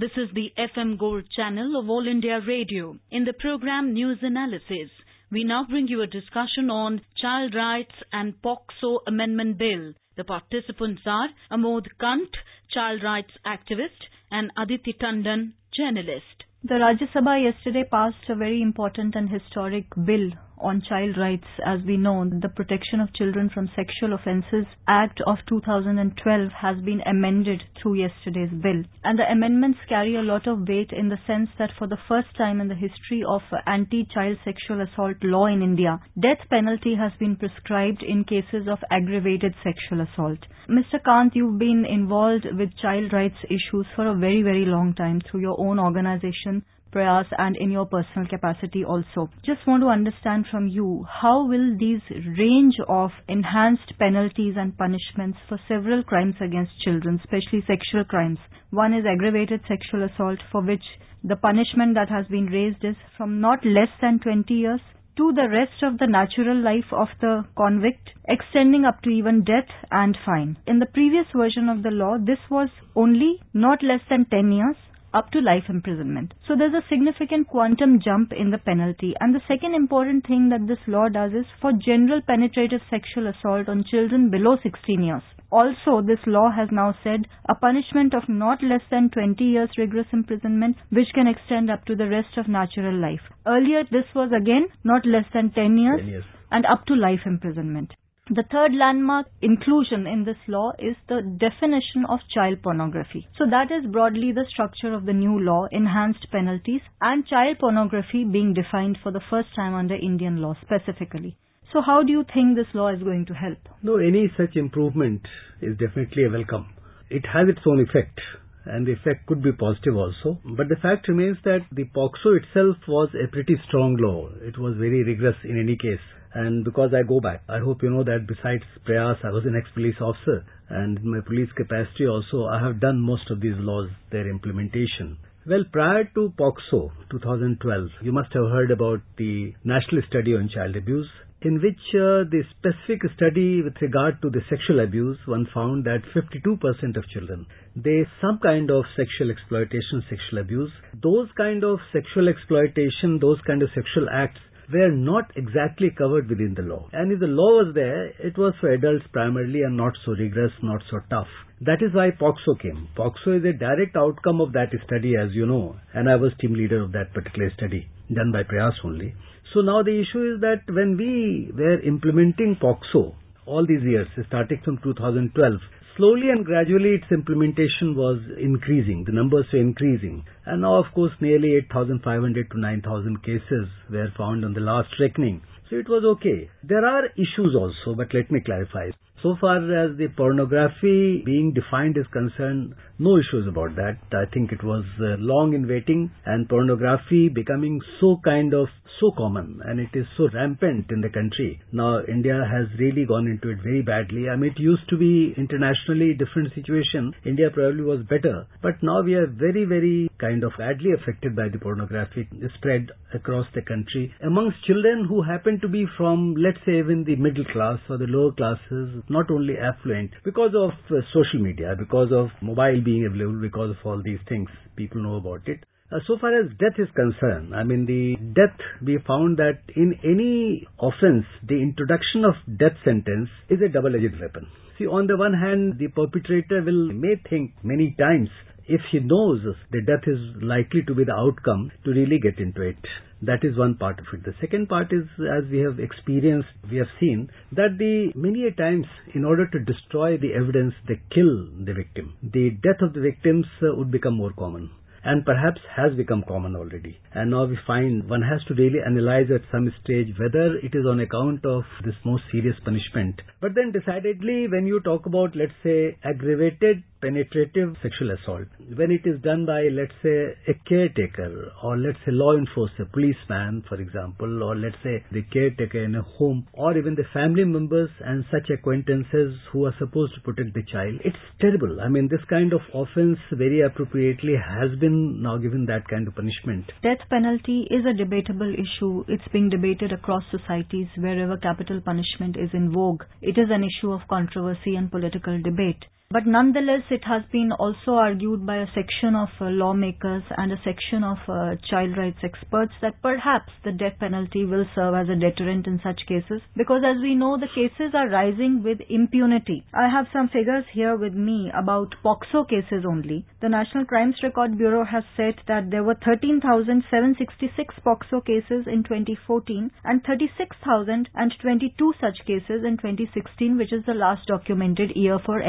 This is the FM Gold channel of All India Radio. In the program News Analysis, we now bring you a discussion on Child Rights and POCSO Amendment Bill. The participants are Amod Kanth, child rights activist, and Aditi Tandon, journalist. The Rajya Sabha yesterday passed a very important and historic bill on child rights. As we know, the Protection of Children from Sexual Offences Act of 2012 has been amended through yesterday's bill. And the amendments carry a lot of weight in the sense that for the first time in the history of anti-child sexual assault law in India, death penalty has been prescribed in cases of aggravated sexual assault. Mr. Kanth, you've been involved with child rights issues for a very, very long time through your own organization And in your personal capacity also. Just want to understand from you, how will these range of enhanced penalties and punishments for several crimes against children, especially sexual crimes? One is aggravated sexual assault for which the punishment that has been raised is from not less than 20 years to the rest of the natural life of the convict, extending up to even death and fine. In the previous version of the law, this was only not less than 10 years up to life imprisonment. So there's a significant quantum jump in the penalty. And the second important thing that this law does is for general penetrative sexual assault on children below 16 years. Also, this law has now said a punishment of not less than 20 years rigorous imprisonment, which can extend up to the rest of natural life. Earlier, this was again not less than 10 years, 10 years. and up to life imprisonment. The third landmark inclusion in this law is the definition of child pornography. So that is broadly the structure of the new law, enhanced penalties and child pornography being defined for the first time under Indian law specifically. So how do you think this law is going to help? No, any such improvement is definitely a welcome. It has its own effect and the effect could be positive also. But the fact remains that the POCSO itself was a pretty strong law. It was very rigorous in any case. And because I go back, I hope you know that besides Prayas, I was an ex-police officer. And in my police capacity also, I have done most of these laws, their implementation. Well, prior to POCSO 2012, you must have heard about the National Study on Child Abuse, in which uh, the specific study with regard to the sexual abuse, one found that 52% of children, they some kind of sexual exploitation, sexual abuse. Those kind of sexual exploitation, those kind of sexual acts were not exactly covered within the law. And if the law was there, it was for adults primarily and not so rigorous, not so tough. That is why POCSO came. POCSO is a direct outcome of that study, as you know, and I was team leader of that particular study, done by Prayas only. So now the issue is that when we were implementing POCSO, all these years, starting from 2012, slowly and gradually its implementation was increasing. The numbers were increasing. And now, of course, nearly 8,500 to 9,000 cases were found on the last reckoning. So it was okay. There are issues also, but let me clarify. So far as the pornography being defined is concerned, no issues about that. I think it was uh, long in waiting and pornography becoming so kind of so common and it is so rampant in the country. Now India has really gone into it very badly. I mean it used to be internationally different situation. India probably was better. But now we are very, very kind of badly affected by the pornography spread across the country amongst children who happen to be from let's say even the middle class or the lower classes not only affluent because of uh, social media, because of mobile being available, because of all these things. People know about it. Uh, so far as death is concerned, I mean the death, we found that in any offense, the introduction of death sentence is a double-edged weapon. See, on the one hand, the perpetrator will may think many times if he knows the death is likely to be the outcome to really get into it. That is one part of it. The second part is, as we have experienced, we have seen that the many a times, in order to destroy the evidence, they kill the victim. The death of the victims uh, would become more common and perhaps has become common already. And now we find one has to really analyze at some stage whether it is on account of this most serious punishment. But then decidedly when you talk about let's say aggravated penetrative sexual assault, when it is done by, let's say, a caretaker or let's say law enforcer, policeman, for example, or let's say the caretaker in a home, or even the family members and such acquaintances who are supposed to protect the child, it's terrible. I mean, this kind of offense very appropriately has been now given that kind of punishment. Death penalty is a debatable issue. It's being debated across societies wherever capital punishment is in vogue. It is an issue of controversy and political debate. But nonetheless, it has been also argued by a section of uh, lawmakers and a section of uh, child rights experts that perhaps the death penalty will serve as a deterrent in such cases because as we know, the cases are rising with impunity. I have some figures here with me about POCSO cases only. The National Crimes Record Bureau has said that there were 13,766 POCSO cases in 2014 and 36,022 such cases in 2016, which is the last documented year for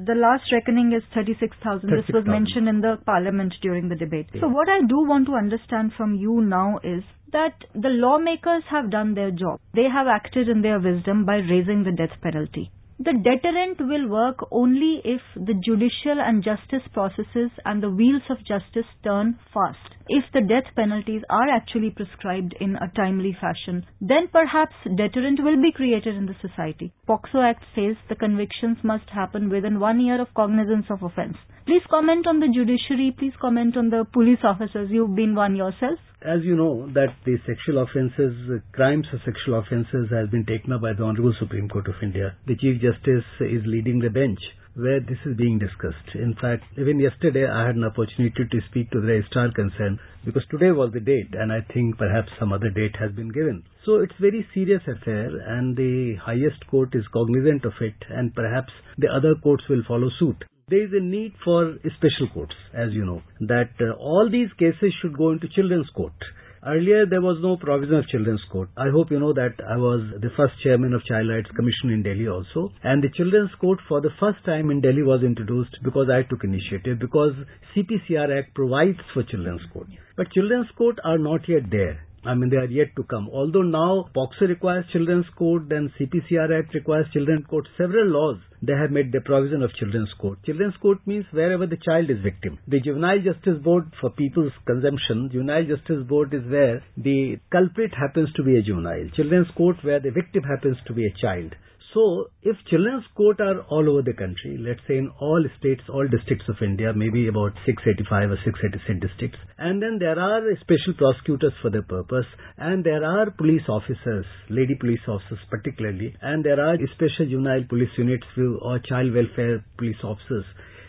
The last reckoning is 36,000. This was mentioned in the parliament during the debate. So what I do want to understand from you now is that the lawmakers have done their job. They have acted in their wisdom by raising the death penalty. The deterrent will work only if the judicial and justice processes and the wheels of justice turn fast. If the death penalties are actually prescribed in a timely fashion, then perhaps deterrent will be created in the society. POCSO Act says the convictions must happen within one year of cognizance of offence. Please comment on the judiciary, please comment on the police officers. You've been one yourself. As you know, that the sexual offences, crimes of sexual offences has been taken up by the Honorable Supreme Court of India. The Chief Justice is leading the bench where this is being discussed. In fact, even yesterday I had an opportunity to speak to the registrar concerned because today was the date and I think perhaps some other date has been given. So it's very serious affair and the highest court is cognizant of it and perhaps the other courts will follow suit there is a need for special courts, as you know, that uh, all these cases should go into children's court. Earlier, there was no provision of children's court. I hope you know that I was the first chairman of Child Rights Commission in Delhi also. And the children's court for the first time in Delhi was introduced because I took initiative, because CPCR Act provides for children's court. But children's court are not yet there. I mean, they are yet to come. Although now POCSO requires children's court, then CPCR Act requires children's court, several laws, they have made the provision of children's court. Children's court means wherever the child is victim. The Juvenile Justice Board for people's consumption, Juvenile Justice Board is where the culprit happens to be a juvenile. Children's court where the victim happens to be a child. So, if children's court are all over the country, let's say in all states, all districts of India, maybe about 685 or 686 districts, and then there are special prosecutors for the purpose, and there are police officers, lady police officers particularly, and there are special juvenile police units or child welfare police officers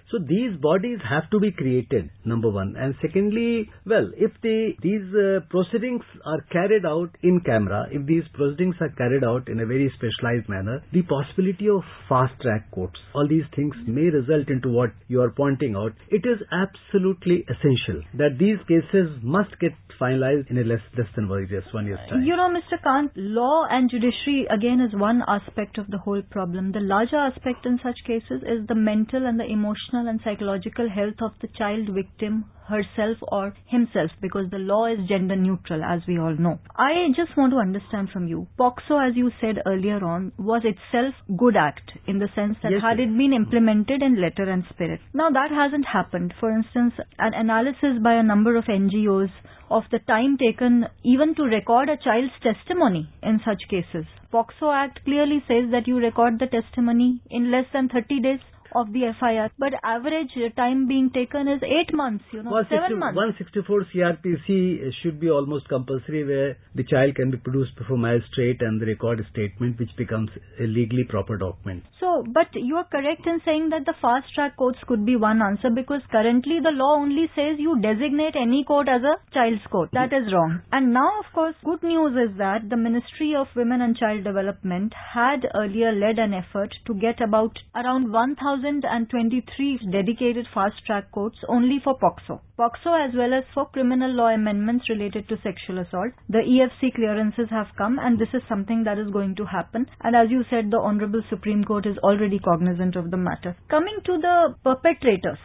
so these bodies have to be created, number one. And secondly, well, if the, these uh, proceedings are carried out in camera, if these proceedings are carried out in a very specialized manner, the possibility of fast track courts, all these things may result into what you are pointing out. It is absolutely essential that these cases must get finalized in a less, less than one year's, one year's time. You know, Mr. Kanth, law and judiciary again is one aspect of the whole problem. The larger aspect in such cases is the mental and the emotional and psychological health of the child victim herself or himself because the law is gender neutral as we all know. I just want to understand from you. POCSO as you said earlier on was itself good act in the sense that Yes, had it been implemented in letter and spirit. Now that hasn't happened. For instance, an analysis by a number of NGOs of the time taken even to record a child's testimony in such cases. POCSO Act clearly says that you record the testimony in less than 30 days of the FIR, but average time being taken is 8 months, you know, 7 months. 164 CRPC should be almost compulsory where the child can be produced before magistrate and the record statement which becomes a legally proper document. So, but you are correct in saying that the fast track courts could be one answer because currently the law only says you designate any court as a child's court. That is wrong. And now, of course, good news is that the Ministry of Women and Child Development had earlier led an effort to get about around 1023 dedicated fast track courts only for POCSO. POCSO as well as for criminal law amendments related to sexual assault. The EFC clearances have come and this is something that is going to happen. And as you said, the Honorable Supreme Court is already cognizant of the matter. Coming to the perpetrators,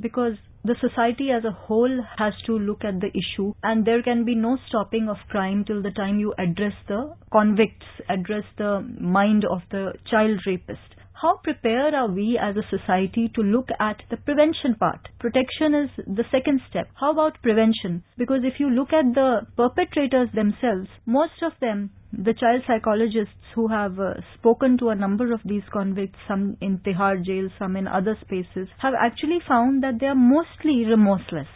because the society as a whole has to look at the issue and there can be no stopping of crime till the time you address the convicts, address the mind of the child rapist. How prepared are we as a society to look at the prevention part? Protection is the second step. How about prevention? Because if you look at the perpetrators themselves, most of them, the child psychologists who have uh, spoken to a number of these convicts, some in Tihar jail, some in other spaces, have actually found that they are mostly remorseless.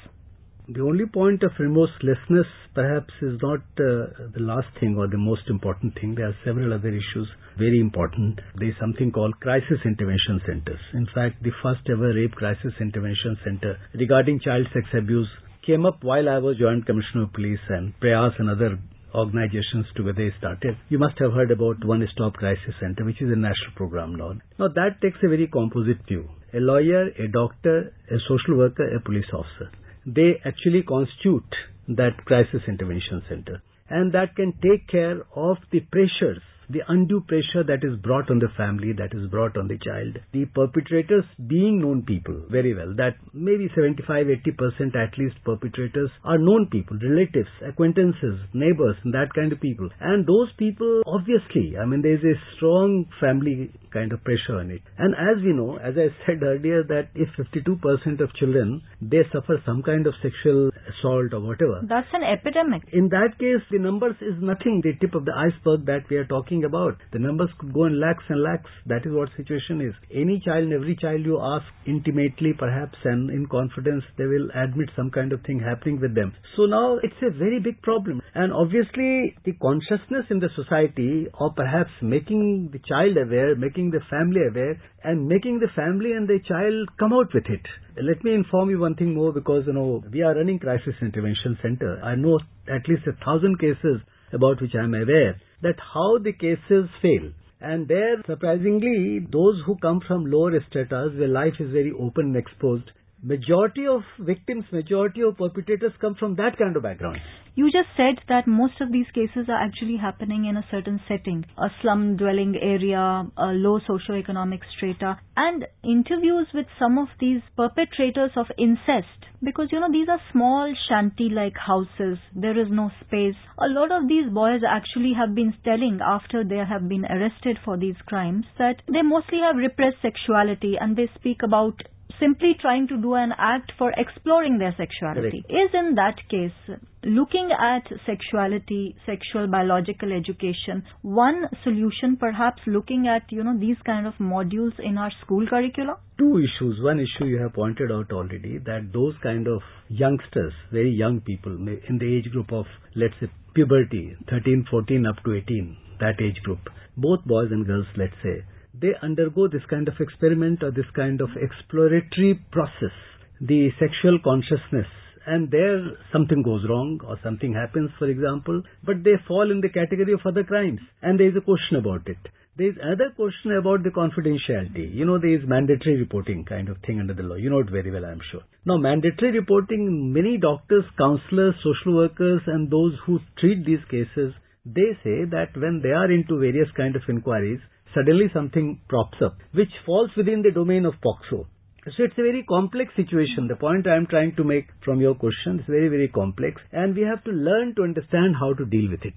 The only point of remorselessness perhaps is not uh, the last thing or the most important thing. There are several other issues very important. There is something called crisis intervention centers. In fact, the first ever rape crisis intervention center regarding child sex abuse came up while I was Joint Commissioner of Police and Prayas and other organizations together started. You must have heard about One Stop Crisis Center, which is a national program now. Now that takes a very composite view. A lawyer, a doctor, a social worker, a police officer. They actually constitute that crisis intervention center. And that can take care of the pressures the undue pressure that is brought on the family, that is brought on the child. The perpetrators being known people very well, that maybe 75-80% at least perpetrators are known people, relatives, acquaintances, neighbors, and that kind of people. And those people, obviously, I mean, there is a strong family kind of pressure on it. And as we know, as I said earlier, that if 52% of children, they suffer some kind of sexual assault or whatever. That's an epidemic. In that case, the numbers is nothing, the tip of the iceberg that we are talking about. The numbers could go in lakhs and lakhs. That is what situation is. Any child every child you ask intimately perhaps and in confidence, they will admit some kind of thing happening with them. So now it's a very big problem. And obviously the consciousness in the society or perhaps making the child aware, making the family aware and making the family and the child come out with it. Let me inform you one thing more because, you know, we are running crisis intervention center. I know at least a thousand cases about which I am aware that how the cases fail. And there, surprisingly, those who come from lower stratas where life is very open and exposed, majority of victims, majority of perpetrators come from that kind of background. You just said that most of these cases are actually happening in a certain setting, a slum dwelling area, a low socio-economic strata, and interviews with some of these perpetrators of incest, because you know, these are small shanty-like houses, there is no space. A lot of these boys actually have been telling after they have been arrested for these crimes that they mostly have repressed sexuality and they speak about simply trying to do an act for exploring their sexuality. Correct. Is in that case, looking at sexuality, sexual biological education, one solution perhaps looking at, you know, these kind of modules in our school curricula? Two issues. One issue you have pointed out already that those kind of youngsters, very young people in the age group of, let's say, puberty, 13, 14 up to 18, that age group, both boys and girls, let's say, they undergo this kind of experiment or this kind of exploratory process, the sexual consciousness, and there something goes wrong or something happens, for example, but they fall in the category of other crimes, and there is a question about it. There is another question about the confidentiality. You know, there is mandatory reporting kind of thing under the law. You know it very well, I'm sure. Now, mandatory reporting, many doctors, counselors, social workers, and those who treat these cases, they say that when they are into various kind of inquiries, suddenly something props up, which falls within the domain of POCSO. So it's a very complex situation. The point I am trying to make from your question is very, very complex and we have to learn to understand how to deal with it.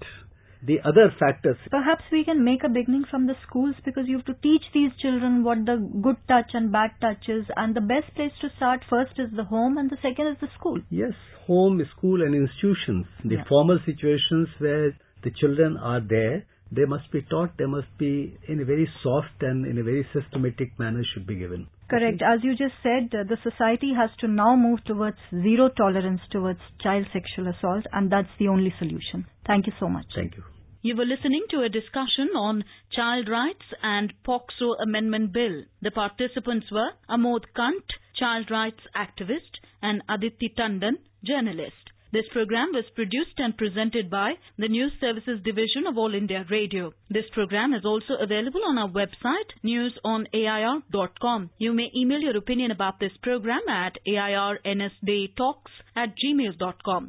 The other factors. Perhaps we can make a beginning from the schools because you have to teach these children what the good touch and bad touch is and the best place to start first is the home and the second is the school. Yes, home, school and institutions. The yeah. formal situations where the children are there they must be taught, they must be in a very soft and in a very systematic manner should be given. Correct. As you just said, uh, the society has to now move towards zero tolerance towards child sexual assault and that's the only solution. Thank you so much. Thank you. You were listening to a discussion on child rights and POCSO Amendment Bill. The participants were Amod Kanth, child rights activist, and Aditi Tandon, journalist. This program was produced and presented by the News Services Division of All India Radio. This program is also available on our website, newsonair.com. You may email your opinion about this program at airnsdaytalks at gmail.com.